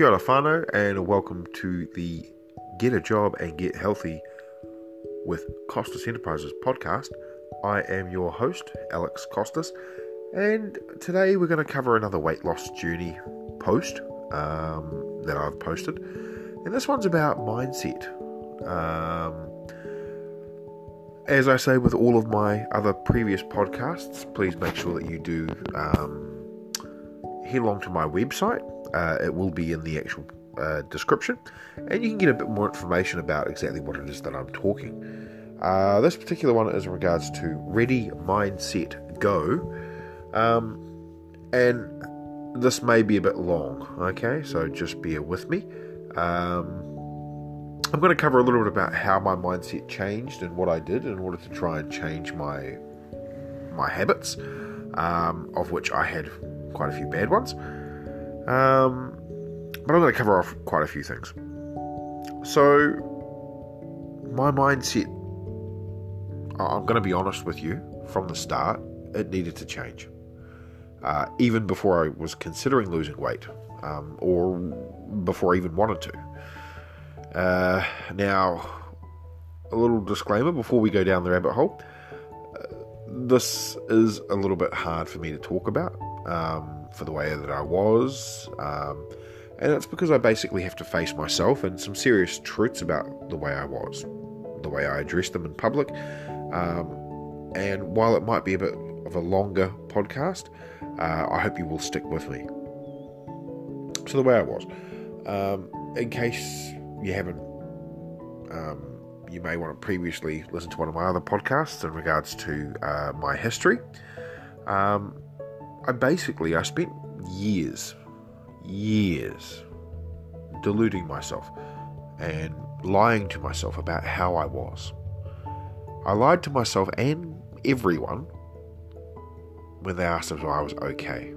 Kia ora whānau, and welcome to the Get a Job and Get Healthy with Costas Enterprises podcast. I am your host, Alex Costas, and today we're going to cover another weight loss journey post um, that I've posted. And this one's about mindset. Um, as I say with all of my other previous podcasts, please make sure that you do um, head along to my website. Uh, it will be in the actual uh, description, and you can get a bit more information about exactly what it is that I'm talking. Uh, this particular one is in regards to Ready Mindset Go, um, and this may be a bit long. Okay, so just bear with me. Um, I'm going to cover a little bit about how my mindset changed and what I did in order to try and change my my habits, um, of which I had quite a few bad ones. Um, but I'm going to cover off quite a few things. So, my mindset, I'm going to be honest with you from the start, it needed to change. Uh, even before I was considering losing weight, um, or before I even wanted to. Uh, now, a little disclaimer before we go down the rabbit hole. Uh, this is a little bit hard for me to talk about um, for the way that I was. Um, and it's because I basically have to face myself and some serious truths about the way I was, the way I addressed them in public. Um, and while it might be a bit of a longer podcast, uh, I hope you will stick with me. So, the way I was, um, in case you haven't, um, you may want to previously listen to one of my other podcasts in regards to uh, my history. Um, I basically I spent years, years deluding myself and lying to myself about how I was. I lied to myself and everyone when they asked if I was okay.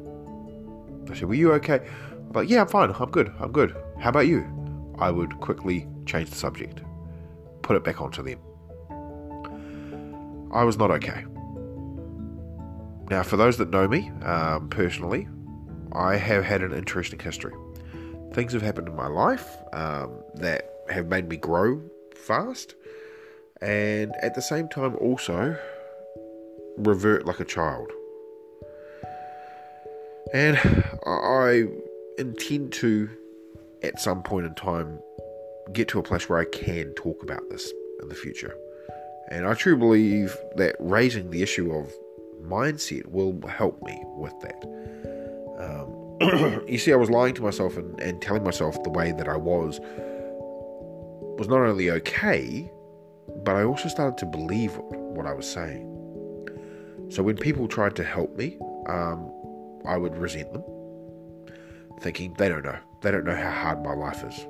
They said, Were you okay? I'm like, Yeah, I'm fine. I'm good. I'm good. How about you? I would quickly change the subject, put it back onto them. I was not okay. Now, for those that know me um, personally, I have had an interesting history. Things have happened in my life um, that have made me grow fast, and at the same time, also revert like a child. And I intend to at some point in time get to a place where I can talk about this in the future. And I truly believe that raising the issue of mindset will help me with that. Um, you see, I was lying to myself and, and telling myself the way that I was was not only okay, but I also started to believe what I was saying. So when people tried to help me, um, I would resent them, thinking they don't know. They don't know how hard my life is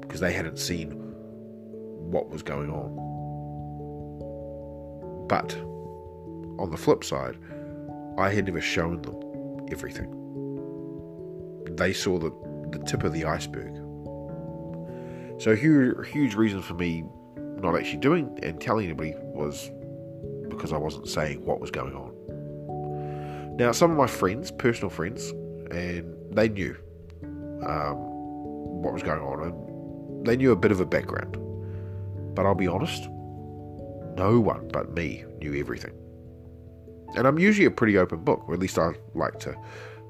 because they hadn't seen what was going on. But on the flip side, I had never shown them everything. They saw the, the tip of the iceberg. So, huge, huge reason for me not actually doing and telling anybody was because I wasn't saying what was going on. Now, some of my friends, personal friends, and they knew um, what was going on, and they knew a bit of a background. But I'll be honest, no one but me knew everything. And I'm usually a pretty open book, or at least I like to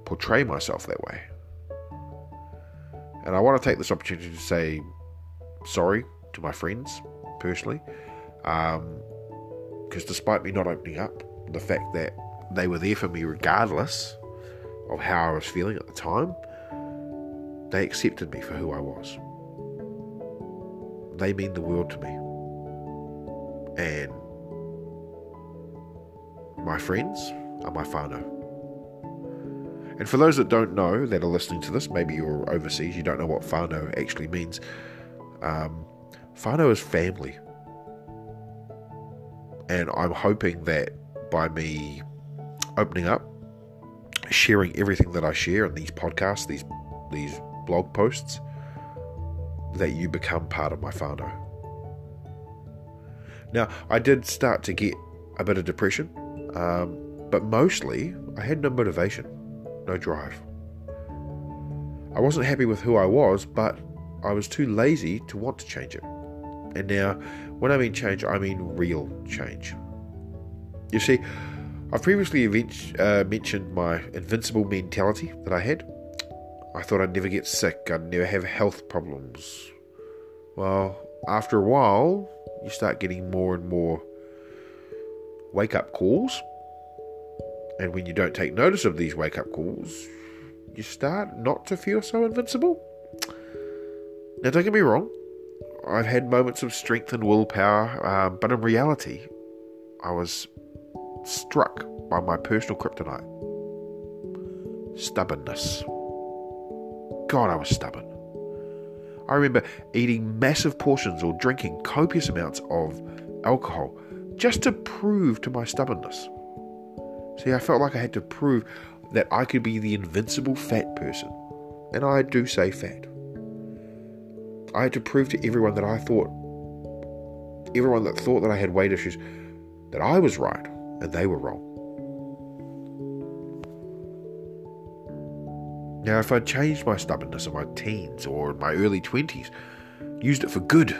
portray myself that way. And I want to take this opportunity to say sorry to my friends personally, because um, despite me not opening up, the fact that they were there for me regardless of how I was feeling at the time, they accepted me for who I was. They mean the world to me. And my friends are my whānau. And for those that don't know, that are listening to this, maybe you're overseas, you don't know what whānau actually means. Um, whānau is family. And I'm hoping that by me opening up, sharing everything that I share in these podcasts, these these blog posts, that you become part of my whānau. Now, I did start to get a bit of depression, um, but mostly I had no motivation, no drive. I wasn't happy with who I was, but I was too lazy to want to change it. And now, when I mean change, I mean real change. You see, I've previously uh, mentioned my invincible mentality that I had. I thought I'd never get sick, I'd never have health problems. Well, after a while, you start getting more and more wake up calls. And when you don't take notice of these wake up calls, you start not to feel so invincible. Now, don't get me wrong, I've had moments of strength and willpower, um, but in reality, I was struck by my personal kryptonite stubbornness. God, I was stubborn. I remember eating massive portions or drinking copious amounts of alcohol just to prove to my stubbornness. See, I felt like I had to prove that I could be the invincible fat person. And I do say fat. I had to prove to everyone that I thought, everyone that thought that I had weight issues, that I was right and they were wrong. Now, if I'd changed my stubbornness in my teens or in my early 20s, used it for good,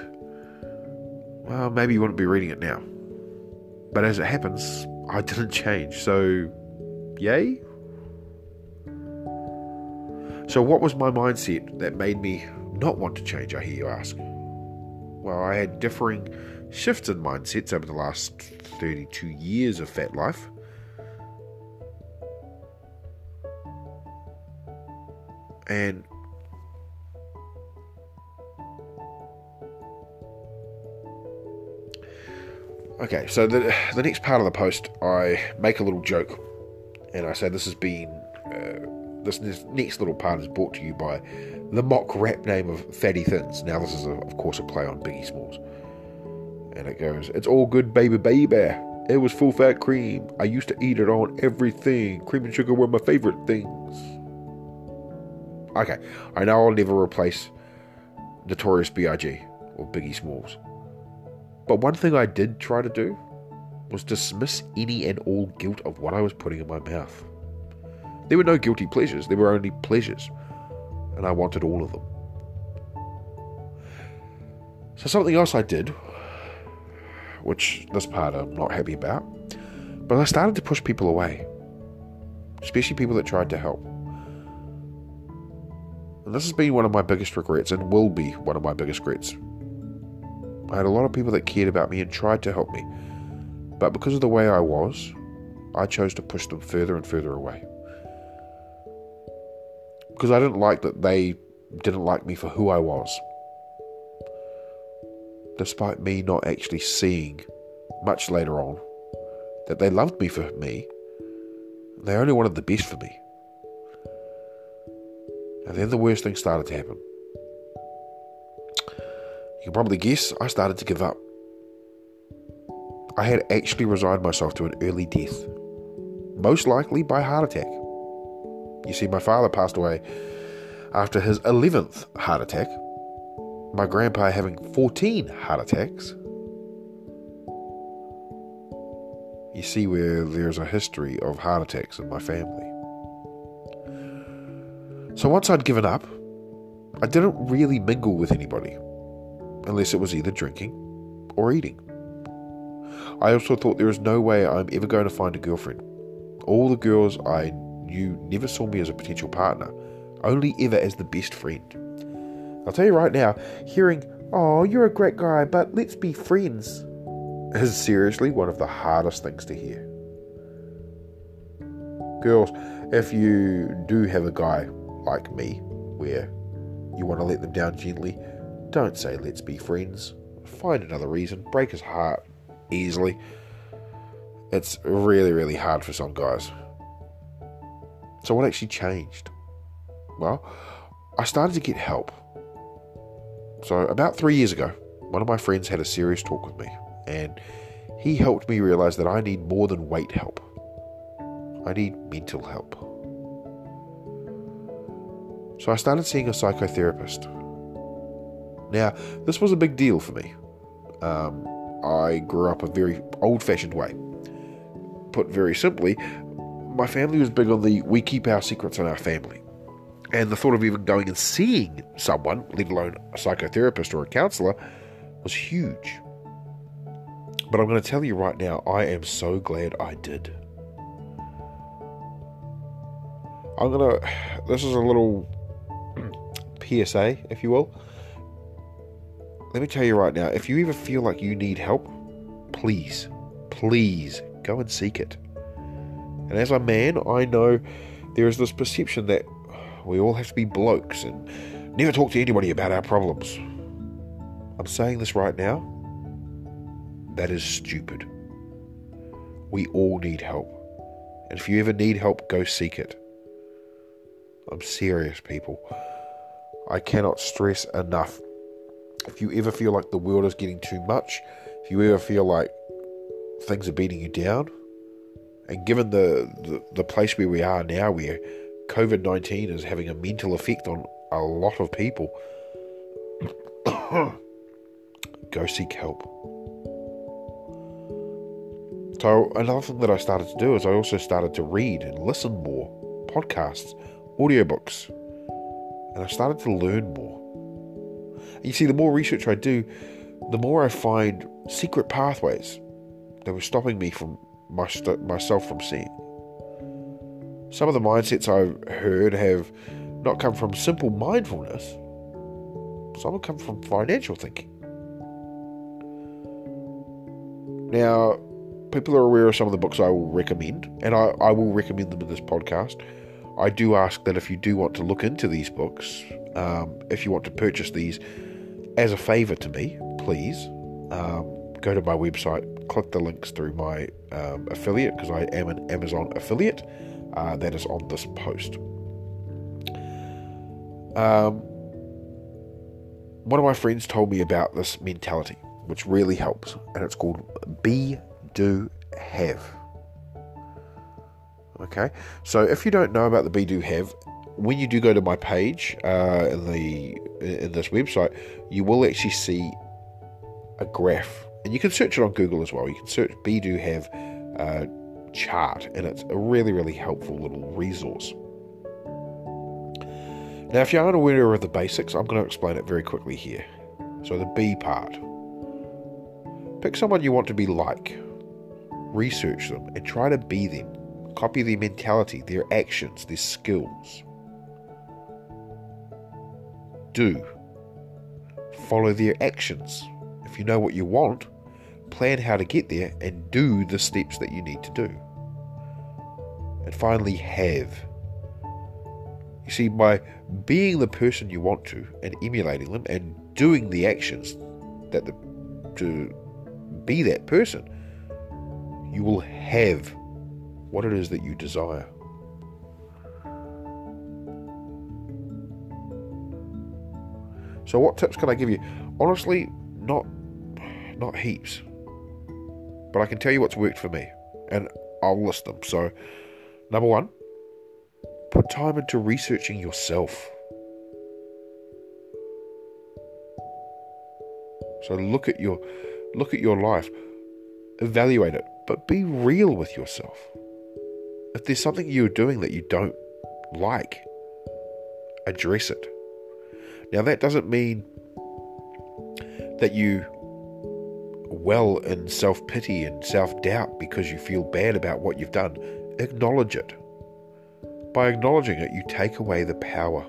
well, maybe you wouldn't be reading it now. But as it happens, I didn't change, so yay? So, what was my mindset that made me not want to change, I hear you ask? Well, I had differing shifts in mindsets over the last 32 years of fat life. And okay, so the the next part of the post, I make a little joke, and I say this has been uh, this, this next little part is brought to you by the mock rap name of Fatty Thins. Now, this is a, of course a play on Biggie Smalls, and it goes, "It's all good, baby, baby." It was full fat cream. I used to eat it on everything. Cream and sugar were my favorite things. Okay, I know I'll never replace Notorious B.I.G. or Biggie Smalls. But one thing I did try to do was dismiss any and all guilt of what I was putting in my mouth. There were no guilty pleasures, there were only pleasures, and I wanted all of them. So, something else I did, which this part I'm not happy about, but I started to push people away, especially people that tried to help. And this has been one of my biggest regrets and will be one of my biggest regrets. I had a lot of people that cared about me and tried to help me, but because of the way I was, I chose to push them further and further away. Because I didn't like that they didn't like me for who I was. Despite me not actually seeing much later on that they loved me for me, they only wanted the best for me. And then the worst thing started to happen. You can probably guess I started to give up. I had actually resigned myself to an early death, most likely by heart attack. You see, my father passed away after his 11th heart attack, my grandpa having 14 heart attacks. You see, where there's a history of heart attacks in my family. So once I'd given up, I didn't really mingle with anybody, unless it was either drinking or eating. I also thought there is no way I'm ever going to find a girlfriend. All the girls I knew never saw me as a potential partner, only ever as the best friend. I'll tell you right now, hearing, oh, you're a great guy, but let's be friends, is seriously one of the hardest things to hear. Girls, if you do have a guy like me, where you want to let them down gently, don't say let's be friends. Find another reason. Break his heart easily. It's really, really hard for some guys. So, what actually changed? Well, I started to get help. So, about three years ago, one of my friends had a serious talk with me, and he helped me realize that I need more than weight help. I need mental help. So I started seeing a psychotherapist. Now, this was a big deal for me. Um, I grew up a very old fashioned way. Put very simply, my family was big on the we keep our secrets in our family. And the thought of even going and seeing someone, let alone a psychotherapist or a counselor, was huge. But I'm going to tell you right now, I am so glad I did. I'm going to. This is a little PSA, if you will. Let me tell you right now if you ever feel like you need help, please, please go and seek it. And as a man, I know there is this perception that we all have to be blokes and never talk to anybody about our problems. I'm saying this right now. That is stupid. We all need help. And if you ever need help, go seek it. I'm serious, people. I cannot stress enough. If you ever feel like the world is getting too much, if you ever feel like things are beating you down, and given the, the, the place where we are now, where COVID 19 is having a mental effect on a lot of people, go seek help. So, another thing that I started to do is I also started to read and listen more podcasts, audiobooks, and I started to learn more. You see, the more research I do, the more I find secret pathways that were stopping me from my st- myself from seeing. Some of the mindsets I've heard have not come from simple mindfulness, some have come from financial thinking. Now, people are aware of some of the books I will recommend, and I, I will recommend them in this podcast. I do ask that if you do want to look into these books, um, if you want to purchase these as a favour to me, please um, go to my website, click the links through my um, affiliate because I am an Amazon affiliate. Uh, that is on this post. Um, one of my friends told me about this mentality, which really helps, and it's called be, do, have. Okay, so if you don't know about the be, do, have, when you do go to my page uh, in the in this website, you will actually see a graph, and you can search it on Google as well. You can search be, do, have uh, chart, and it's a really really helpful little resource. Now, if you aren't aware of the basics, I'm going to explain it very quickly here. So, the B part. Pick someone you want to be like, research them, and try to be them. Copy their mentality, their actions, their skills. Do. Follow their actions. If you know what you want, plan how to get there and do the steps that you need to do. And finally, have. You see, by being the person you want to and emulating them and doing the actions that the, to be that person, you will have what it is that you desire. So what tips can I give you? Honestly, not not heaps. But I can tell you what's worked for me and I'll list them. So number 1, put time into researching yourself. So look at your look at your life, evaluate it, but be real with yourself. If there's something you're doing that you don't like, address it. Now that doesn't mean that you well in self-pity and self-doubt because you feel bad about what you've done. Acknowledge it. By acknowledging it, you take away the power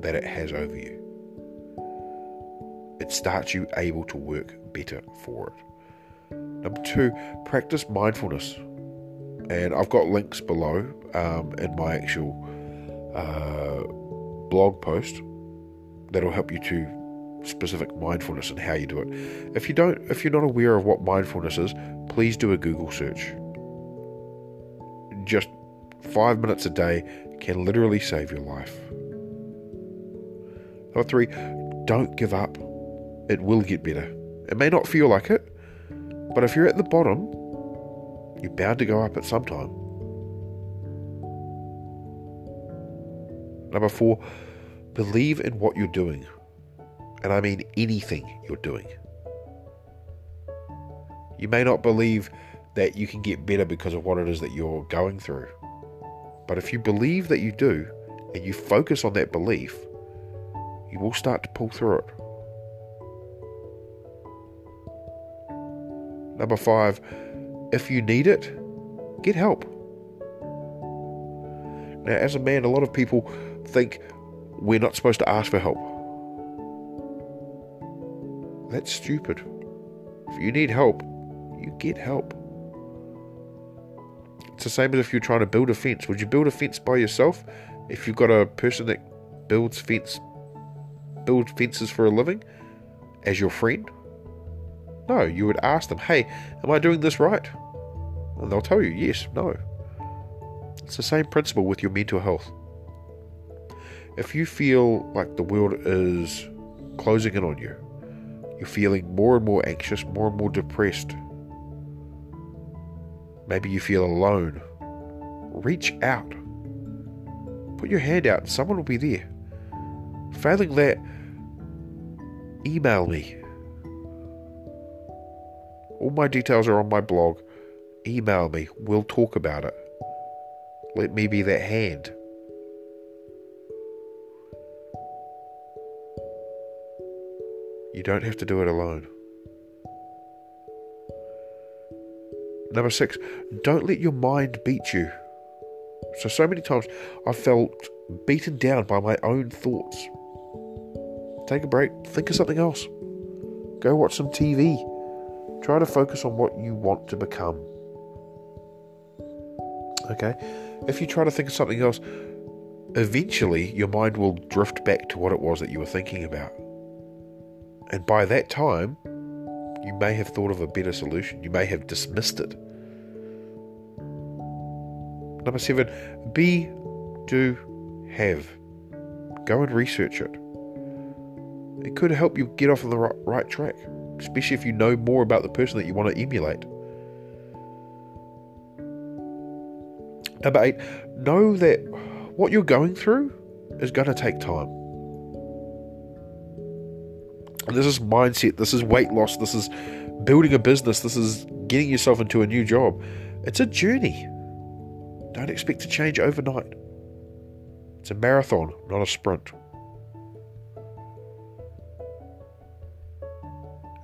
that it has over you. It starts you able to work better for it. Number two, practice mindfulness. And I've got links below um, in my actual uh, blog post that'll help you to specific mindfulness and how you do it. If you don't, if you're not aware of what mindfulness is, please do a Google search. Just five minutes a day can literally save your life. Number three, don't give up. It will get better. It may not feel like it, but if you're at the bottom, you're bound to go up at some time. Number four, believe in what you're doing. And I mean anything you're doing. You may not believe that you can get better because of what it is that you're going through. But if you believe that you do, and you focus on that belief, you will start to pull through it. Number five, if you need it, get help. Now, as a man, a lot of people think we're not supposed to ask for help. That's stupid. If you need help, you get help. It's the same as if you're trying to build a fence. Would you build a fence by yourself if you've got a person that builds fence build fences for a living as your friend? No, you would ask them, "Hey, am I doing this right?" And they'll tell you, "Yes, no." It's the same principle with your mental health. If you feel like the world is closing in on you, you're feeling more and more anxious, more and more depressed, maybe you feel alone, reach out. Put your hand out, someone will be there. Failing that, email me. All my details are on my blog. Email me, we'll talk about it. Let me be that hand. You don't have to do it alone. Number six, don't let your mind beat you. So, so many times I've felt beaten down by my own thoughts. Take a break, think of something else. Go watch some TV. Try to focus on what you want to become. Okay? If you try to think of something else, eventually your mind will drift back to what it was that you were thinking about. And by that time, you may have thought of a better solution. You may have dismissed it. Number seven, be, do, have. Go and research it. It could help you get off on the right, right track, especially if you know more about the person that you want to emulate. Number eight, know that what you're going through is going to take time. This is mindset, this is weight loss, this is building a business, this is getting yourself into a new job. It's a journey. Don't expect to change overnight. It's a marathon, not a sprint.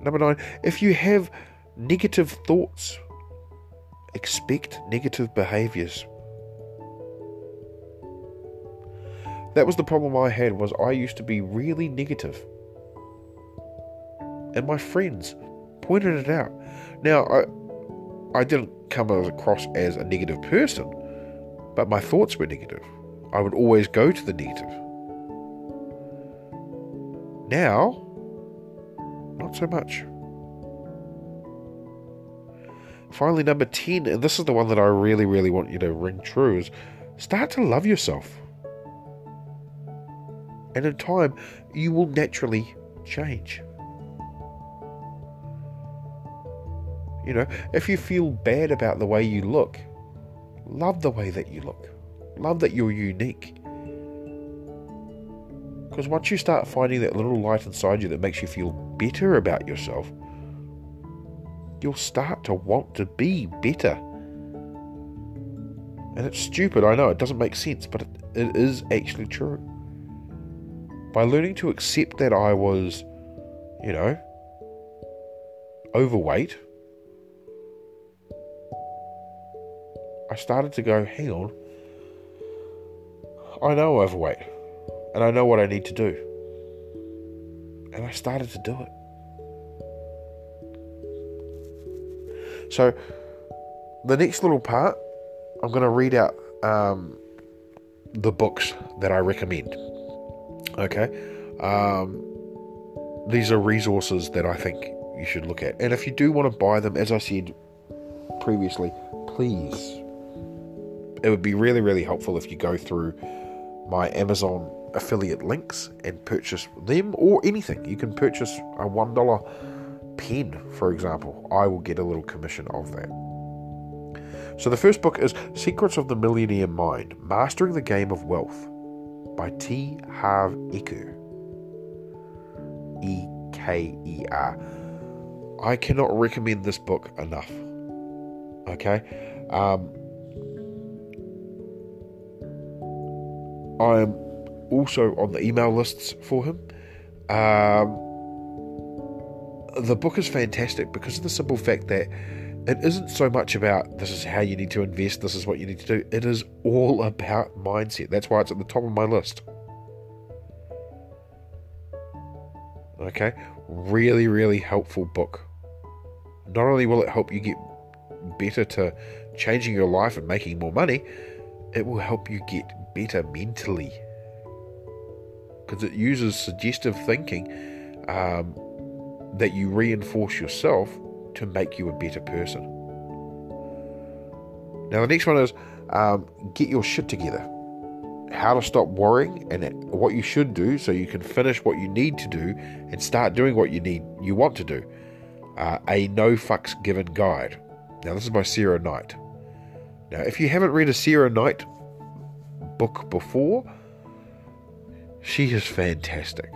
Number nine, if you have negative thoughts, expect negative behaviors. That was the problem I had was I used to be really negative. And my friends pointed it out. Now I I didn't come across as a negative person, but my thoughts were negative. I would always go to the negative. Now, not so much. Finally, number 10, and this is the one that I really, really want you to ring true, is start to love yourself. And in time, you will naturally change. You know, if you feel bad about the way you look, love the way that you look. Love that you're unique. Because once you start finding that little light inside you that makes you feel better about yourself, you'll start to want to be better. And it's stupid, I know, it doesn't make sense, but it, it is actually true by learning to accept that I was, you know, overweight, I started to go, hang on, I know I'm overweight and I know what I need to do. And I started to do it. So, the next little part, I'm going to read out um, the books that I recommend. Okay. Um, these are resources that I think you should look at. And if you do want to buy them, as I said previously, please. It would be really, really helpful if you go through my Amazon affiliate links and purchase them or anything. You can purchase a $1 pen, for example. I will get a little commission of that. So the first book is Secrets of the Millionaire Mind Mastering the Game of Wealth by T. Harv Eker. E K E R. I cannot recommend this book enough. Okay? Um, I'm also on the email lists for him. Um, the book is fantastic because of the simple fact that it isn't so much about this is how you need to invest, this is what you need to do. It is all about mindset. That's why it's at the top of my list. Okay, really, really helpful book. Not only will it help you get better to changing your life and making more money, it will help you get better mentally because it uses suggestive thinking um, that you reinforce yourself to make you a better person. Now, the next one is um, get your shit together. How to stop worrying and what you should do so you can finish what you need to do and start doing what you need you want to do. Uh, a no fucks given guide. Now, this is by Sarah Knight. Now, if you haven't read a Sarah Knight book before, she is fantastic.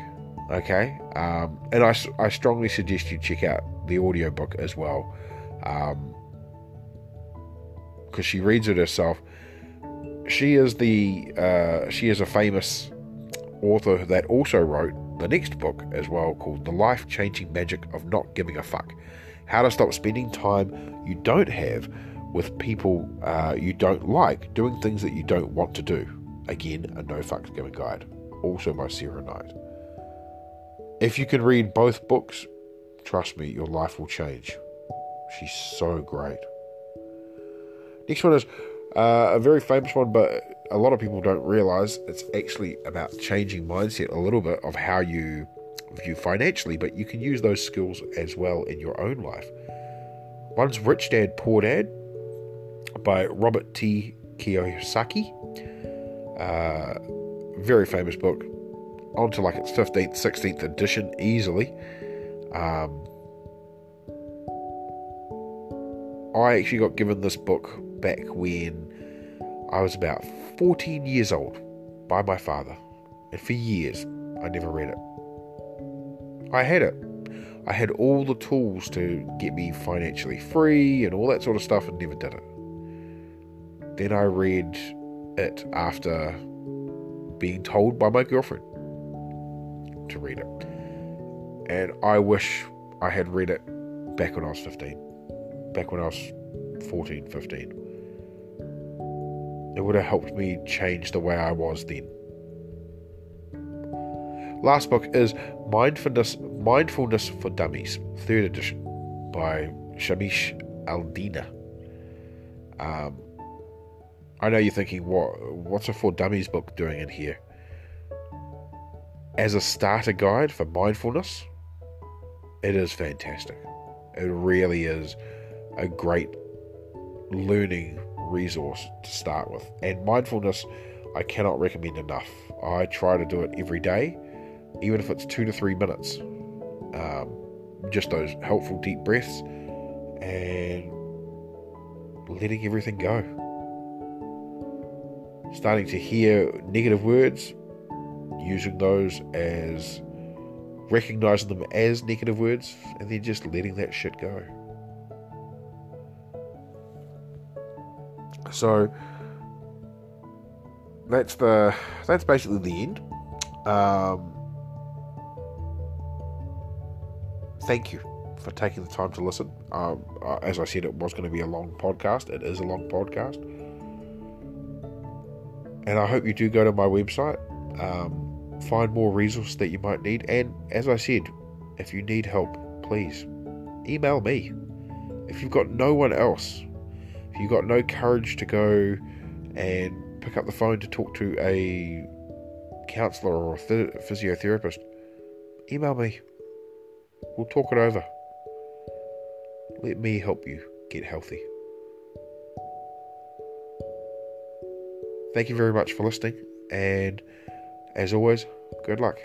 Okay, um, and I, I strongly suggest you check out the audiobook as well, because um, she reads it herself. She is the uh, she is a famous author that also wrote the next book as well, called "The Life Changing Magic of Not Giving a Fuck: How to Stop Spending Time You Don't Have with People uh, You Don't Like Doing Things That You Don't Want to Do." Again, a no fucks given guide, also by Sarah Knight. If you can read both books, trust me, your life will change. She's so great. Next one is uh, a very famous one, but a lot of people don't realize it's actually about changing mindset a little bit of how you view financially, but you can use those skills as well in your own life. One's Rich Dad Poor Dad by Robert T. Kiyosaki. Uh, very famous book On to like its 15th, 16th edition easily. Um, I actually got given this book back when I was about 14 years old by my father, and for years I never read it. I had it. I had all the tools to get me financially free and all that sort of stuff, and never did it. Then I read it after being told by my girlfriend to read it. And I wish I had read it back when I was 15, back when I was 14, 15. It would have helped me change the way I was then. Last book is Mindfulness Mindfulness for Dummies, third edition, by Shamash Alidina. Um, I know you're thinking, what what's a for dummies book doing in here? as a starter guide for mindfulness, it is fantastic. It really is a great learning resource to start with. And mindfulness, I cannot recommend enough. I try to do it every day, even if it's two to three minutes. Um, just those helpful deep breaths and letting everything go. Starting to hear negative words, using those as recognizing them as negative words and then just letting that shit go. So that's the that's basically the end. Um, thank you for taking the time to listen. Um, uh, as I said, it was going to be a long podcast. It is a long podcast, and I hope you do go to my website. Um, find more resources that you might need. And as I said, if you need help, please email me. If you've got no one else, if you've got no courage to go and pick up the phone to talk to a counselor or a th- physiotherapist, email me. We'll talk it over. Let me help you get healthy. Thank you very much for listening, and as always, good luck.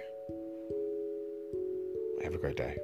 Have a great day.